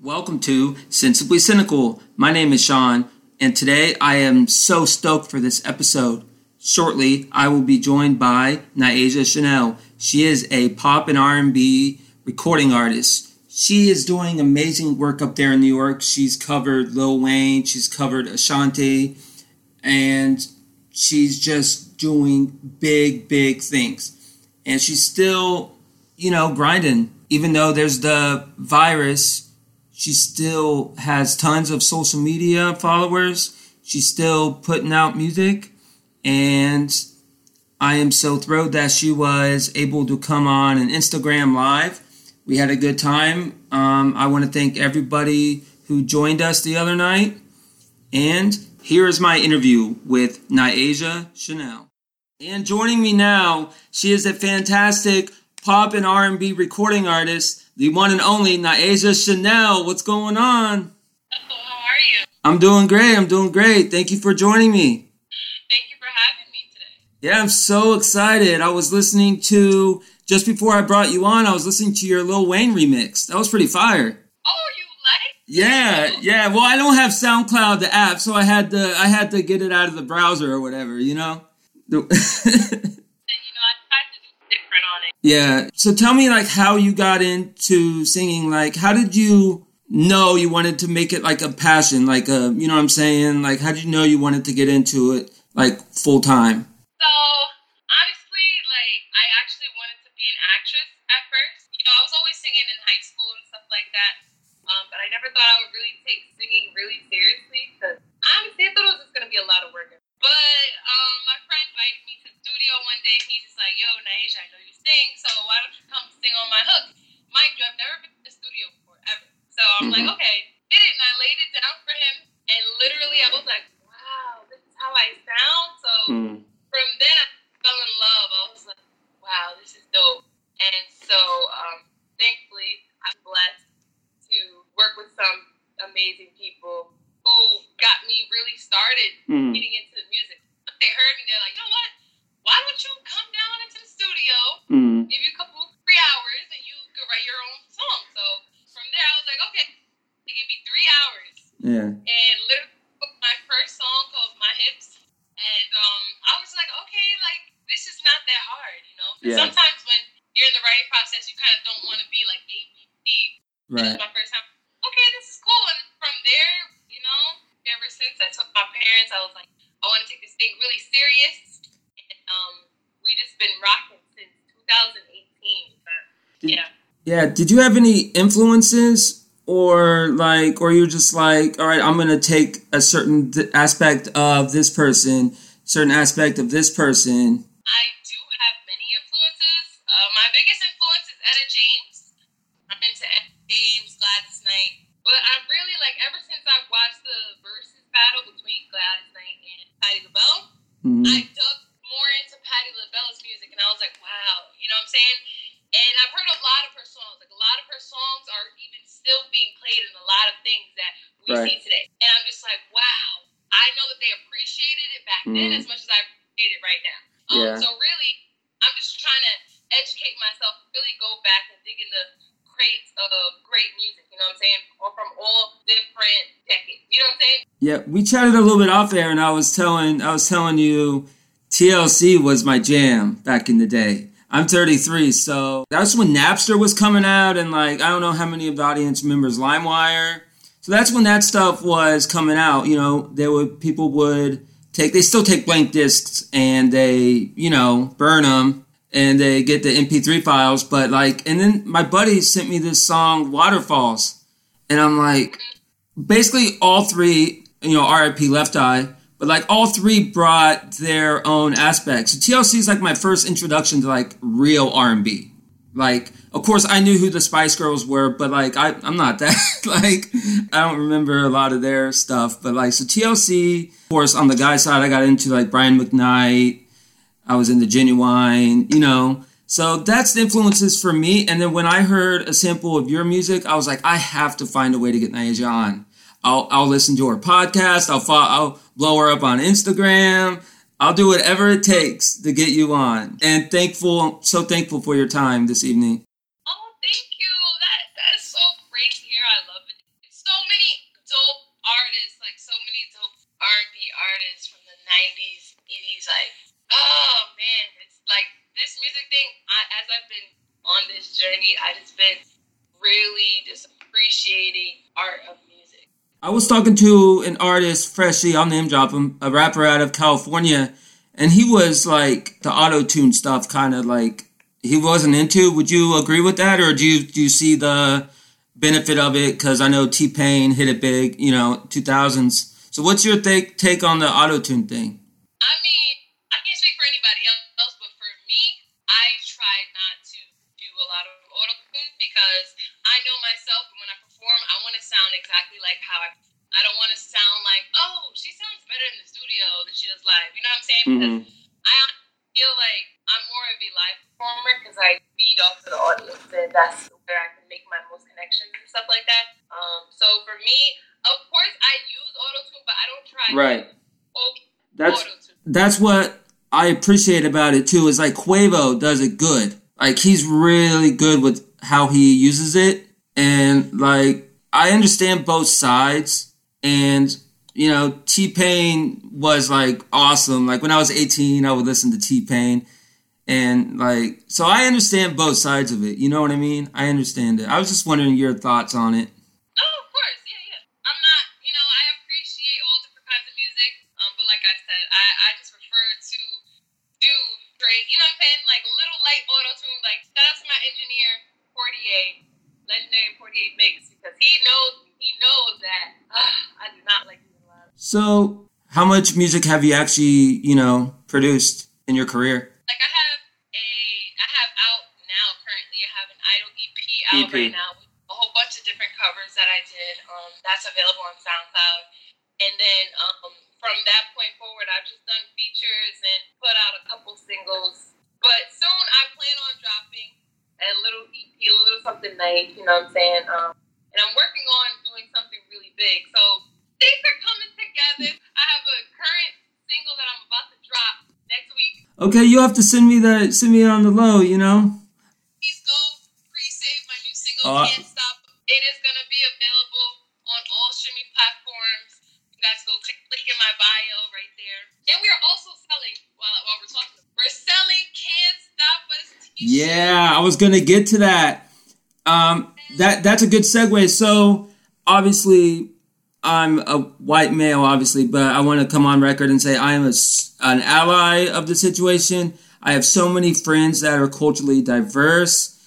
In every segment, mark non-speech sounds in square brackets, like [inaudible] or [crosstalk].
Welcome to Sensibly Cynical. My name is Sean, and today I am so stoked for this episode. Shortly, I will be joined by Nyasia Chane'l. She is a pop and R&B recording artist. She is doing amazing work up there in New York. She's covered Lil Wayne, she's covered Ashanti, and she's just doing big, big things. And she's still, you know, grinding. Even though there's the virus, she still has tons of social media followers. She's still putting out music. And I am so thrilled that she was able to come on an Instagram Live. We had a good time. Um, I want to thank everybody who joined us the other night. And here is my interview with Nyasia Chane'l. And joining me now, she is a fantastic pop and R&B recording artist the one and only Nyasia Chane'l. What's going on? Hello, how are you? I'm doing great. I'm doing great. Thank you for joining me. Thank you for having me today. Yeah, I'm so excited. I was listening to just before I brought you on. I was listening to your Lil Wayne remix. That was pretty fire. Oh, you like? Yeah, yeah. Well, I don't have SoundCloud the app, so I had to I had to get it out of the browser or whatever. You know. Yeah. So tell me like how you got into singing. Like how did you know you wanted to make it like a passion? Like a you know what I'm saying? Like how did you know you wanted to get into it like full time? So honestly, like I actually wanted to be an actress at first. You know, I was always singing in high school and stuff like that. Um, but I never thought I would really take singing really seriously because honestly, I thought it was just gonna be a lot of work. But um, my friend invited me to the studio one day. He's just like, "Yo, Nyasia, I know you sing, so why don't you come sing on my hook?" Mind you, I've never been to the studio before ever. So I'm mm-hmm. like, "Okay." Did it, and I laid it down for him, and literally, I was like, "Wow, this is how I sound." So mm. from then, I fell in love. I was like, "Wow, this is dope." And so, um, thankfully, I'm blessed to work with some amazing people who got me really started mm. getting into music. They heard me, they're like, you know what? Why don't you come down into the studio, mm. give you a couple three hours, and you could write your own song. So from there, I was like, okay, they gave me three hours. Yeah. And literally my first song called My Hips. And um, I was like, okay, like, this is not that hard, you know? Yeah. Sometimes when you're in the writing process, you kind of don't want to be like A, B, C. Right. This is my first time. Okay, this is cool. And from there, you know, ever since I told my parents, I was like, I want to take this thing really serious. And um, we just been rocking since 2018. But, yeah. Yeah. Did you have any influences or like, or you're just like, all right, I'm going to take a certain aspect of this person, certain aspect of this person? I do have many influences. Uh, my biggest influence is Etta James. I'm into Etta James, Gladys Knight. But I'm really like ever since I watched the versus battle between Gladys Knight and Patti LaBelle, mm-hmm. I dug LaBelle's music, and I was like, wow, you know what I'm saying? And I've heard a lot of her songs. Like a lot of her songs are even still being played in a lot of things that we right. see today. And I'm just like, wow, I know that they appreciated it back mm-hmm. then as much as I appreciate it right now. Um, yeah. So really, I'm just trying to educate myself, really go back and dig into crates of great music, you know what I'm saying? Or from all different decades. You know what I'm saying? Yeah, we chatted a little bit off air and I was telling I was telling you TLC was my jam back in the day. I'm 33, so that's when Napster was coming out, and like I don't know how many of the audience members LimeWire. So that's when that stuff was coming out. You know, there would people would take they still take blank discs and they you know burn them and they get the MP3 files. But like, and then my buddy sent me this song Waterfalls, and I'm like, basically all three, you know, RIP Left Eye, but like all three brought their own aspects. So TLC is like my first introduction to like real R&B. Like, of course, I knew who the Spice Girls were, but like, I, I'm not that. [laughs] like, I don't remember a lot of their stuff. But like, so TLC, of course, on the guy side, I got into like Brian McKnight, I was into Ginuwine, you know. So that's the influences for me. And then when I heard a sample of your music, I was like, I have to find a way to get Nyasia on. I'll, I'll listen to her podcast. I'll follow, I'll blow her up on Instagram. I'll do whatever it takes to get you on. And thankful, so thankful for your time this evening. Oh, thank you. That that's so great hear. I love it. So many dope artists, like so many dope R&B artists from the '90s, '80s. Like, oh man, it's like this music thing. I, as I've been on this journey, I just been really just appreciating art of music. I was talking to an artist, freshly, I'll name drop him, a rapper out of California, and he was like the auto tune stuff, kind of like he wasn't into. Would you agree with that, or do you do you see the benefit of it? Because I know T Pain hit it big, you know, two thousands. So what's your take take on the auto tune thing? Exactly like how I. I don't want to sound like, oh, she sounds better in the studio than she does live. You know what I'm saying? Because I feel like I'm more of a live performer because I feed off of the audience, and that's where I can make my most connections and stuff like that. Um, so for me, of course, I use auto tune, but I don't try. Right. That's auto-tune. that's what I appreciate about it too. Is like Quavo does it good. Like he's really good with how he uses it, and like I understand both sides. And you know, T Pain was like awesome. Like when I was 18, I would listen to T Pain. And like, so I understand both sides of it. You know what I mean? I understand it. I was just wondering your thoughts on it. Oh, of course, yeah, yeah. I'm not, you know, I appreciate all different kinds of music, um, but like I said, I, I just prefer to do straight, you know what I'm saying? Like little light auto tune. Like shout out to my engineer, Portier, legendary Portier mix, because he knows he knows that uh, I do not like doing a. So, how much music have you actually, you know, produced in your career? Like I have a, I have out now currently. I have an idol EP out EP. right now. with A whole bunch of different covers that I did. Um, that's available on SoundCloud. And then um, from that point forward, I've just done features and put out a couple singles. But soon I plan on dropping a little EP, a something. You know what I'm saying? Um, and I'm working on doing something really big. So things are coming together. I have a current single that I'm about to drop next week. Okay, you have to send me the send me it on the low, you know. Please go pre-save my new single Uh, "Can't Stop." It is gonna be available on all streaming platforms. You guys go click link in my bio right there. And we are also selling while, while we're talking. We're selling "Can't Stop Us" t-shirts. Yeah, I was gonna get to that. Um, that that's a good segue. So obviously, I'm a white male, obviously, but I want to come on record and say I am a an ally of the situation. I have so many friends that are culturally diverse,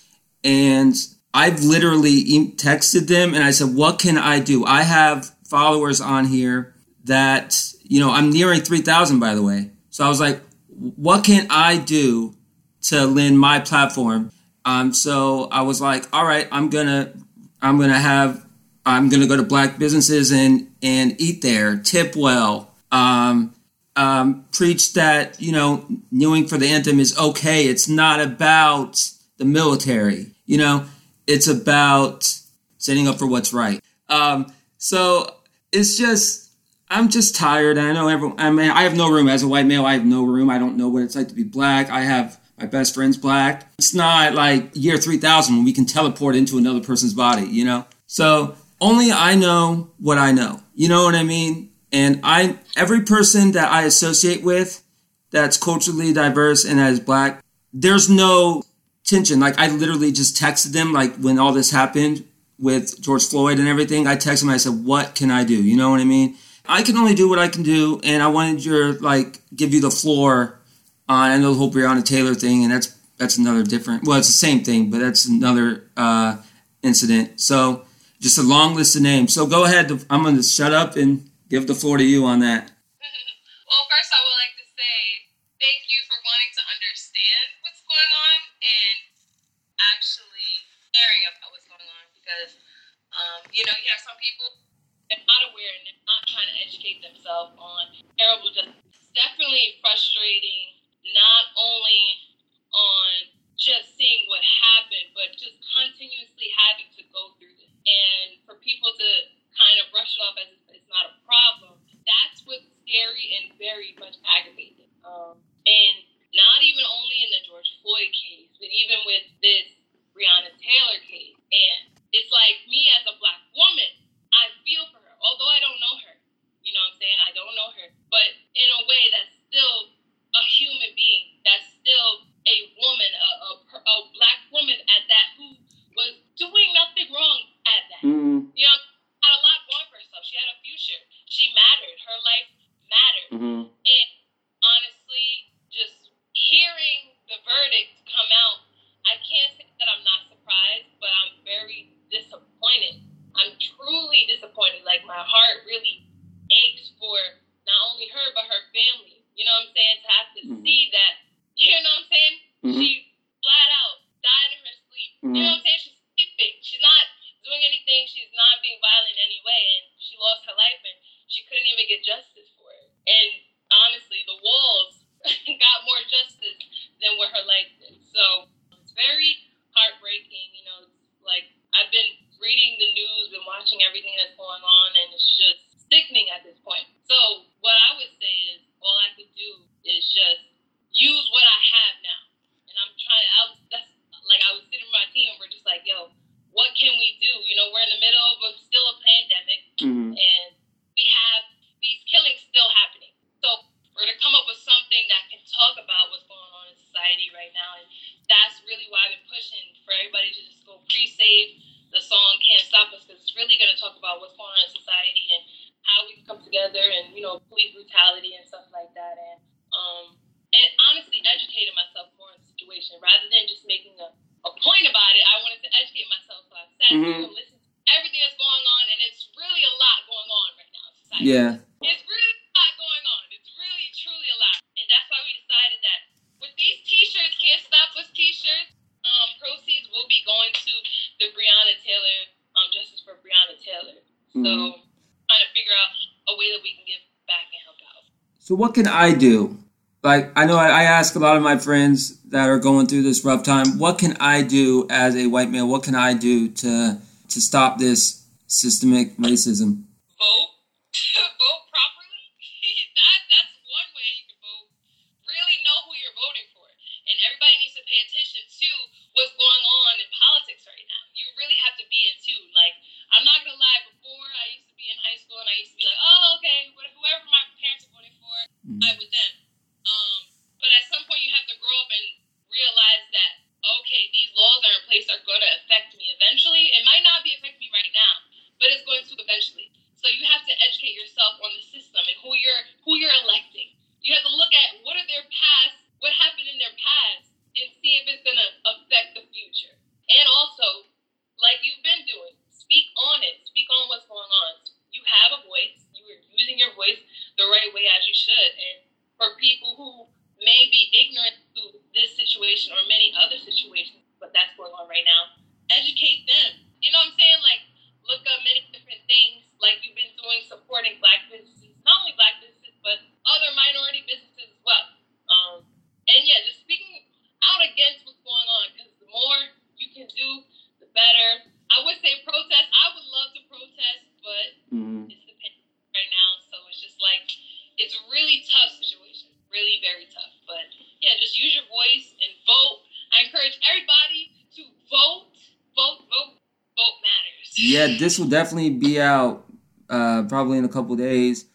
and I've literally texted them and I said, "What can I do?" I have followers on here that you know I'm nearing three thousand, by the way. So I was like, "What can I do to lend my platform?" Um, so I was like, "All right, I'm gonna, I'm gonna have, I'm gonna go to black businesses and and eat there, tip well." Um, um, preach that you know kneeling for the anthem is okay. It's not about the military. You know, it's about standing up for what's right. Um, so it's just I'm just tired. I know everyone. I mean, I have no room as a white male. I have no room. I don't know what it's like to be black. I have my best friend's black. It's not like year three thousand when we can teleport into another person's body. You know. So only I know what I know. You know what I mean? And I every person that I associate with that's culturally diverse and that is black, there's no tension. Like I literally just texted them like when all this happened with George Floyd and everything. I texted them. I said, "What can I do?" You know what I mean? I can only do what I can do, and I wanted your like give you the floor on. I know the whole Breonna Taylor thing, and that's that's another different. Well, it's the same thing, but that's another uh, incident. So just a long list of names. So go ahead. I'm going to shut up and give the floor to you on that. [laughs] well, first I would like to say thank you for wanting to understand what's going on and actually caring about what's going on because, um, you know, you have some people that are not aware and they're not trying to educate themselves on terrible justice. It's definitely frustrating not only on just seeing what happened, but just continuously having to go through this. And for people to kind of brush it off as if it's not a problem, that's what's scary and very much aggravating. Um, and not even only in the George Floyd case, but even with this Breonna Taylor case. And it's like me as a black woman, I feel for her, although I don't know her. You know what I'm saying? I don't know her. But in a way that's still a human being, that's still a woman, a, a, a black woman at that, who was doing nothing wrong at that. Mm-hmm. You know, had a lot going for herself. She had a future. She mattered. Her life mattered. Mm-hmm. And honestly, just hearing the verdict come out, I can't say that I'm not surprised, but I'm very disappointed. I'm truly disappointed. Like my heart really aches for not only her but her family. You know what I'm saying? To have to Mhm. see that. You know what I'm saying? Mhm. She flat out died in her sleep. You know what I'm saying? She's sleeping. She's not doing anything. She's not being violent in any way, and she lost her life, and she couldn't even get justice for it. And honestly, the walls got more justice than what her life did. So it's very heartbreaking. You know, it's like I've been reading the news, been watching everything that's going on, and it's just sickening at this point. So what I would say is, all I could do is just use what I have now, and I'm trying to. I was, that's like I was sitting with my team, and we're just like, yo, what can we do? You know, we're in the middle of a, still a pandemic Mm-hmm. and we have these killings still happening. So we're to come up with something that can talk about what's going on in society right now, and that's really why I've been pushing for everybody to just go pre-save the song "Can't Stop Us" because it's really going to talk about what's going on in society and how we can come together, and you know, police brutality and stuff like that, and um, and honestly, educating myself more on the situation rather than just making a, a point about it. I wanted to educate myself, so I sat Mhm. through and listened to everything that's going on, and it's really a lot going on right now in society. Yeah. It's really a lot going on. It's really, truly a lot. And that's why we decided that with these t-shirts, Can't Stop Us t-shirts, um, proceeds will be going to the Breonna Taylor, um, Justice for Breonna Taylor. So Mhm. trying to figure out a way that we can give back and help out. So what can I do? Like I know I, I ask a lot of my friends that are going through this rough time. What can I do as a white male? What can I do to to stop this systemic racism? vote, [laughs] vote properly. that that's one way you can vote. Really know who you're voting for, and everybody needs to pay attention to what's going on in politics right now. You really have to be in tune. Like I'm not gonna lie, before I used to be in high school and I used to be like, oh okay, wh- whoever my parents are voting for, I with them. Um, but at some point you have to grow up and realize that okay, these laws that are in place are going to affect me eventually. It might not be affecting me right now, but it's going to eventually. So you have to educate yourself on the system and who you're who you're electing. You have to look at what are their past, what happened in their past, and see if it's gonna affect the future. And also, like you've been doing, speak on it. Speak on what's going on. You have a voice. You are using your voice the right way as you should. And for people who may be ignorant to this situation or many other situations, but that's going on right now, educate them. You know what I'm saying? Like, look up many different things, like you've been doing, supporting black businesses, not only black businesses, but other minority businesses as well. Um, and yeah, just speaking out against what's going on, because the more you can do, the better. I would say protest. I would love to protest, but Mm-hmm. it's the pandemic right now, so it's just like it's a really tough situation, really very tough. But yeah, just use your voice and vote. I encourage everybody to vote, vote, vote, vote matters. Yeah, this will definitely be out uh, probably in a couple days.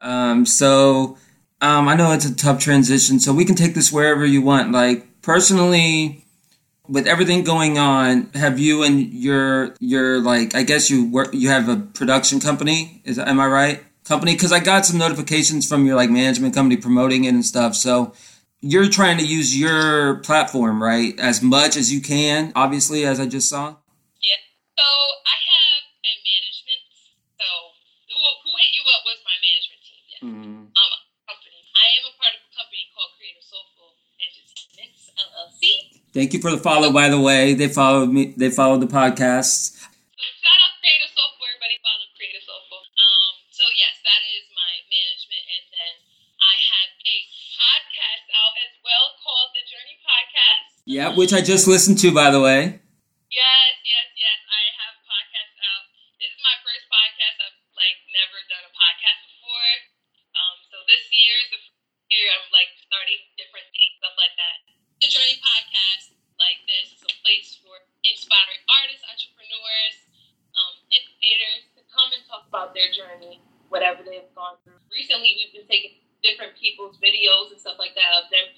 Um, so um, I know it's a tough transition, so we can take this wherever you want. Like personally, with everything going on, have you and your your like I guess you work you have a production company? Is am I right? Company because I got some notifications from your like management company promoting it and stuff. So you're trying to use your platform right as much as you can. Obviously, as I just saw. Yeah. So I have a management. So who, who hit you up was my management team. Yeah. Mm-hmm. Um, company. I am a part of a company called Creative Soulful Entertainments LLC. Thank you for the follow, by the way. They followed me. They followed the podcast. So shout out Creative Soulful. Everybody follow Creative Soulful. Um, so yes, that is my management, and then I have a podcast out as well Yeah, which I just listened to, by the way. Yes, yes, yes. I have podcasts out. This is my first podcast. I've like never done a podcast before. Um, so this year is the first year I'm like starting different things, stuff like that. The Journey podcast, like this, is a place for inspiring artists, entrepreneurs, um, innovators to come and talk about their journey, whatever they've gone through. Recently, we've been taking different people's videos and stuff like that of them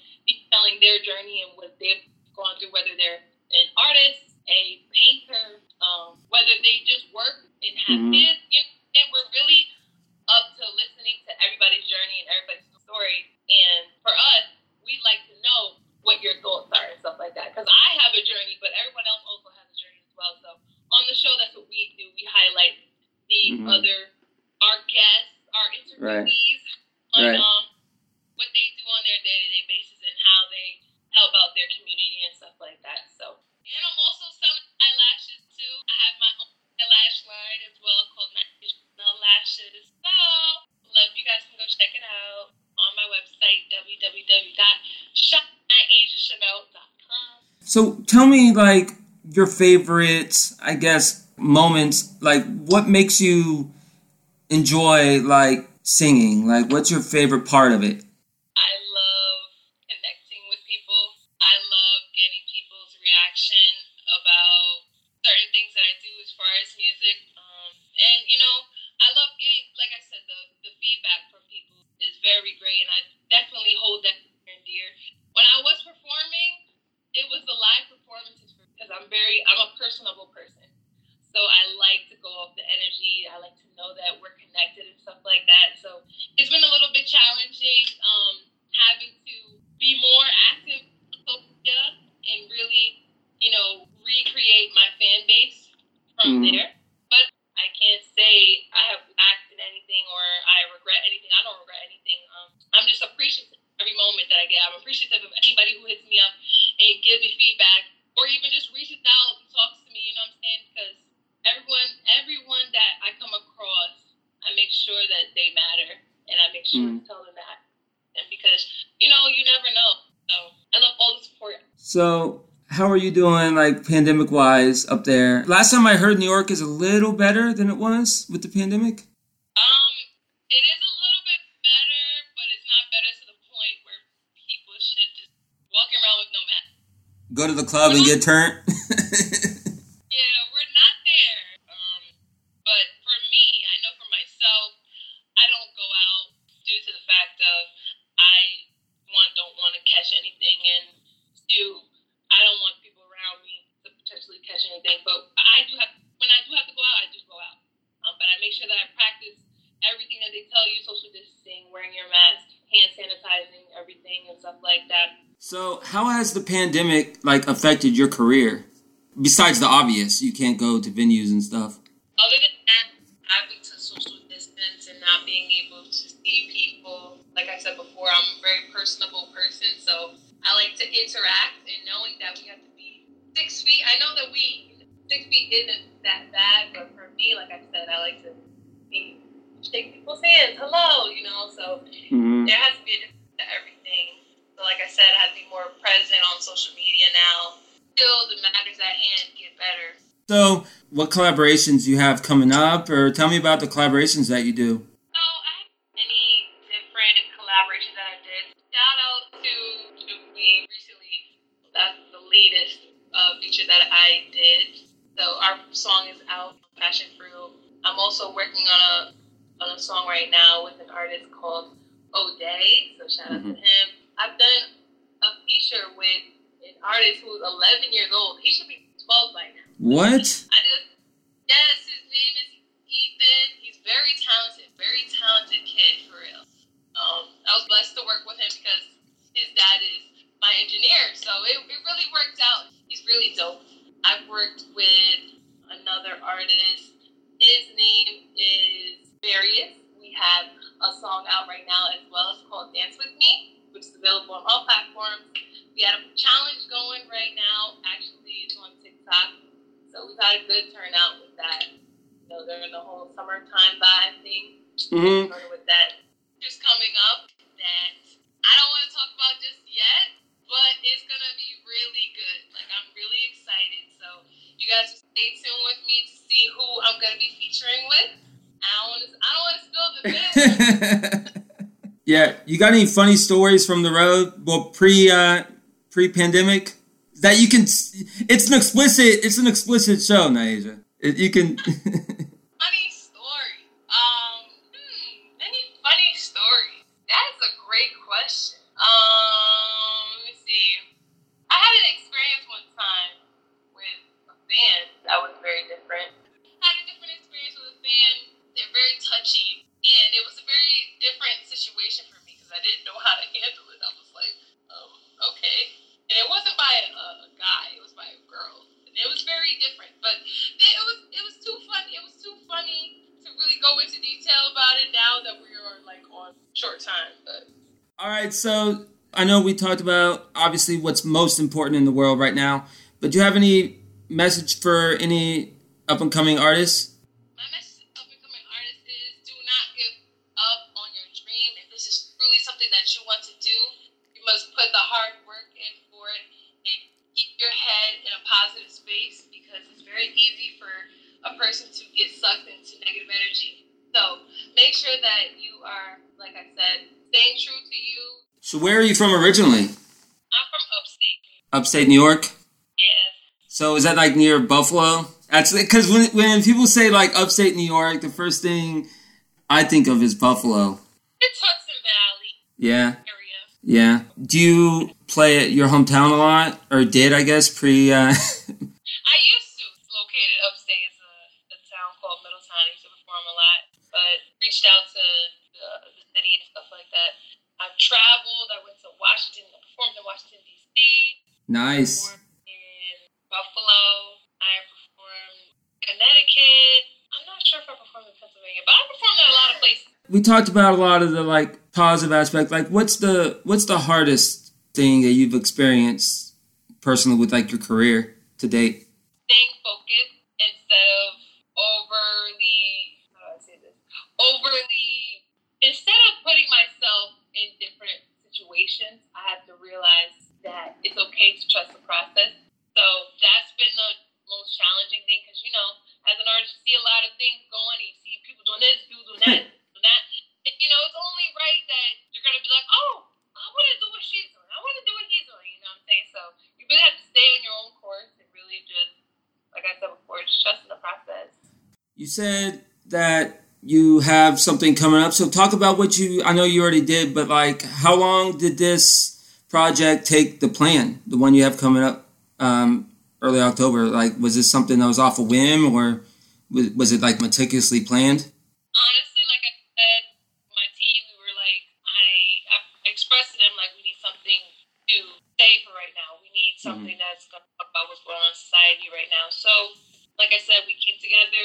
telling their journey and what they've gone through, whether they're an artist, a painter, um, whether they just work and have Mhm. kids. You know, and we're really up to listening to everybody's journey and everybody's story. And for us, we'd like to know what your thoughts are and stuff like that. Because I have a journey, but everyone else also has a journey as well. So on the show, that's what we do. We highlight the Mhm. other, our guests, our interviewees, on Right. um, what they do on their day to day basis and how they help out their community and stuff like that. So, and I'm also selling eyelashes too. I have my own eyelash line as well called National Lashes. So, love you guys can go check it out on my website www.shopnyasiachanel.com. So tell me, like, your favorite, I guess, moments. Like, what makes you enjoy, like, singing? Like, what's your favorite part of it? I love connecting with people. I love getting people's reaction about certain things that I do as far as music. Um, and you know, I love getting, like I said, the the feedback from people is very great, and I definitely hold that near and dear. When I was performing, it was the live performances because I'm very, I'm a personable person. So I like to go off the energy. I like to know that we're connected and stuff like that. So it's been a little bit challenging um, having to be more active on social media and really, you know, recreate my fan base from Mhm. there. But I can't say I have lacked in anything or I regret anything. I don't regret anything. Um, I'm just appreciative every moment that I get. I'm appreciative of anybody who hits me up and gives me feedback or even just reaches out and talks to me. You know what I'm saying? Because everyone, everyone that I come across, I make sure that they matter and I make sure Mm. to tell them that. And because you know, you never know. So I love all the support. So, how are you doing, like, pandemic wise up there? Last time I heard New York is a little better than it was with the pandemic. Um, it is a little bit better, but it's not better to the point where people should just walk around with no mask. Go to the club and get turned. [laughs] Yeah, we're not there. Um, but for me, I know for myself, I don't go out due to the fact of I one don't want to catch anything, and two, I don't want people around me to potentially catch anything. But I do have when I do have to go out, I do go out. Um, but I make sure that I practice everything that they tell you: social distancing, wearing your mask, hand sanitizing, everything, and stuff like that. So, how has the pandemic, like, affected your career? Besides the obvious, you can't go to venues and stuff. other than that, having to social distance and not being able to see people, like I said before, I'm a very personable person, so I like to interact and knowing that we have to be six feet. I know that we six feet isn't that bad, but for me, like I said, I like to be shake people's hands, hello, you know. So Mm-hmm. there has to be a difference to everything. So, like I said, I have to be more present on social media now. Still, the matters at hand get better. So, what collaborations you have coming up, or tell me about the collaborations that you do? So I have many different collaborations that I did. Shout out to Julie recently. That's the latest uh, feature that I did. So our song is out, Passion Fruit. I'm also working on a on a song right now with an artist called O'Day. So shout out to him. I've done a feature with an artist who's 11 years old. He should be 12 by now. What? I just yes, his name is Ethan. He's very talented, very talented kid for real. Um, I was blessed to work with him because his dad is my engineer, so it, it really worked out. He's really dope. I've worked with another artist. His name is Various. We have a song out right now as well. It's called Dance With Me, which is available on all platforms. We had a challenge going right now. Actually, it's on TikTok. So we've had a good turnout with that. You know, during the whole summertime vibe thing. Mm-hmm. With that, just coming up that I don't want to talk about just yet, but it's gonna be really good. Like I'm really excited. So you guys just stay tuned with me to see who I'm gonna be featuring with. I don't want to. I don't want to spill the [laughs] business yeah, you got any funny stories from the road? Well, pre uh, pre pandemic that you can. It's an explicit. It's an explicit show, Nyasia. You can. [laughs] funny story. Um, hmm, any funny story? That's a great question. Um, let me see. I had an experience one time with a band that was very different. I had a different experience with a band. They're very touchy, and it was a very different situation for me because I didn't know how to handle it. I was like, um, okay. And it wasn't by a, a guy; it was by a girl. And it was very different, but it was it was too funny. It was too funny to really go into detail about it now that we are like on short time. But all right, so I know we talked about obviously what's most important in the world right now, but do you have any message for any up and coming artists? My message to up and coming artists is do not give up on your dream. If this is truly something that you want to do, you must put the hard work in for it and keep your head in a positive space because it's very easy for a person to get sucked into negative energy. So make sure that you are, like I said, staying true to you so where are you from originally? I'm from upstate. Upstate New York. Yeah. So is that like near Buffalo? That's because when when people say like upstate New York, the first thing I think of is Buffalo. It's Hudson Valley. Yeah. Area. Yeah. Do you play at your hometown a lot, or did I guess pre? Uh... [laughs] I used to. located upstate. It's a, a town called Middletown. I used to perform a lot, but reached out to the, the city and stuff like that. I've traveled. I went to Washington. I performed in Washington D.C. Nice. in Buffalo. I performed Connecticut. I'm not sure if I performed in Pennsylvania, but I performed in a lot of places. We talked about a lot of the like positive aspect. Like, what's the what's the hardest thing that you've experienced personally with like your career to date? Staying focused instead of overly. How do I say this? Overly. Instead of putting myself in different situations, I have to realize that it's okay to trust the process. So that's been the most challenging thing because, you know, as an artist, you see a lot of things going, and you see people doing this, people doing that, [laughs] doing that. And, you know, it's only right that you're going to be like, oh, I want to do what she's doing. I want to do what he's doing. You know what I'm saying? So you really have to stay on your own course and really just, like I said before, just trust in the process. You said that you have something coming up. So talk about what you. I know you already did, but like, how long did this project take the plan? The one you have coming up um, early October. Like, was this something that was off a whim, or was, was it like meticulously planned? Honestly, like I said, my team, we were like, I, I expressed to them like we need something to say for right now. We need mm-hmm. something mm-hmm. that's going to talk about what's going on in society right now. So, like I said, we came together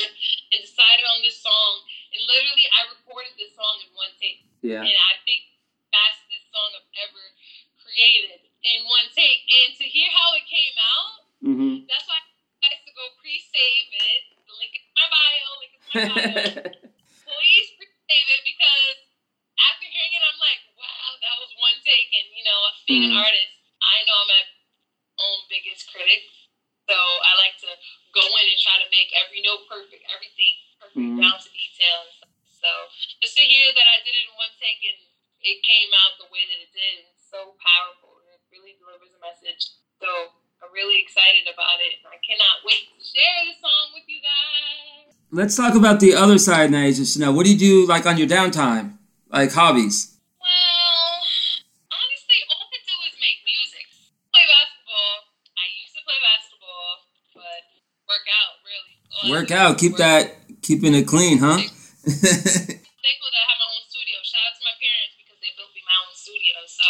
and decided on this song and literally, I recorded this song in one take. Yeah. And I think that's the song I've ever created in one take. And to hear how it came out, mm-hmm. that's why I like to go pre-save it. The link is my bio. Link is my bio. [laughs] Please pre-save it because after hearing it, I'm like, wow, that was one take. And you know, being mm-hmm. an artist, I know I'm my own biggest critic. So I like to go in and try to make every note perfect, everything perfect mm-hmm. down to detail. So just to hear that I did it in one take and it came out the way that it did, it's so powerful. And it really delivers a message. So I'm really excited about it. And I cannot wait to share the song with you guys. Let's talk about the other side, Nyasia Chane'l. What do you do like on your downtime? Like hobbies? Work out. Keep that, keeping it clean, huh? thankful to have my own studio. Shout out to my parents because they built me my own studio. So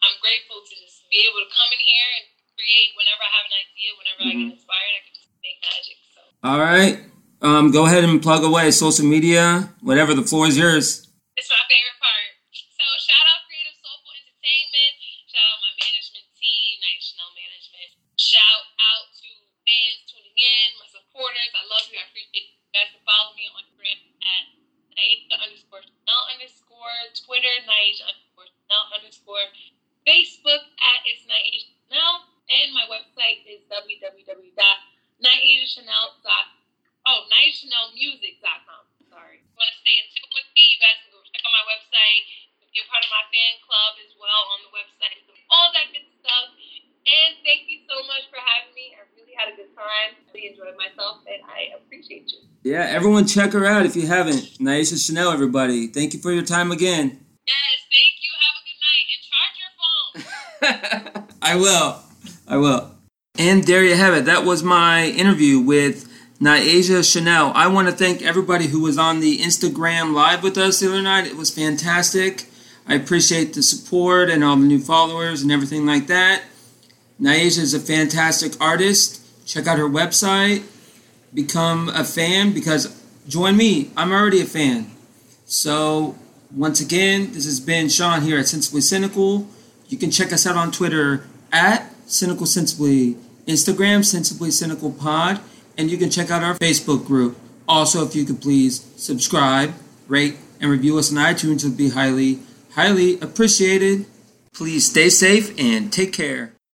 I'm grateful to just be able to come in here and create whenever I have an idea, whenever mm-hmm. I get mm-hmm. inspired, I can just make magic. So. All right. Um, go ahead and plug away social media, whatever. The floor is yours. It's my favorite NiceChanel.com. Oh, NiceChanelMusic.com. Sorry. If you want to stay in tune with me, you guys can go check out my website. If you're part of my fan club as well on the website. So all that good stuff. And thank you so much for having me. I really had a good time. I really enjoyed myself, and I appreciate you. Yeah, everyone check her out if you haven't. Nyasia Chane'l, everybody. Thank you for your time again. Yes, thank you. Have a good night. And charge your phone. [laughs] I will. I will. And there you have it. That was my interview with Nyasia Chane'l. I want to thank everybody who was on the Instagram live with us the other night. It was fantastic. I appreciate the support and all the new followers and everything like that. Nyasia is a fantastic artist. Check out her website. Become a fan because join me. I'm already a fan. So, once again, this has been Sean here at Sensibly Cynical. You can check us out on Twitter at Cynical Sensibly, Instagram Sensibly Cynical Pod, and you can check out our Facebook group. Also, if you could please subscribe, rate, and review us on iTunes, it would be highly, highly appreciated. Please stay safe and take care.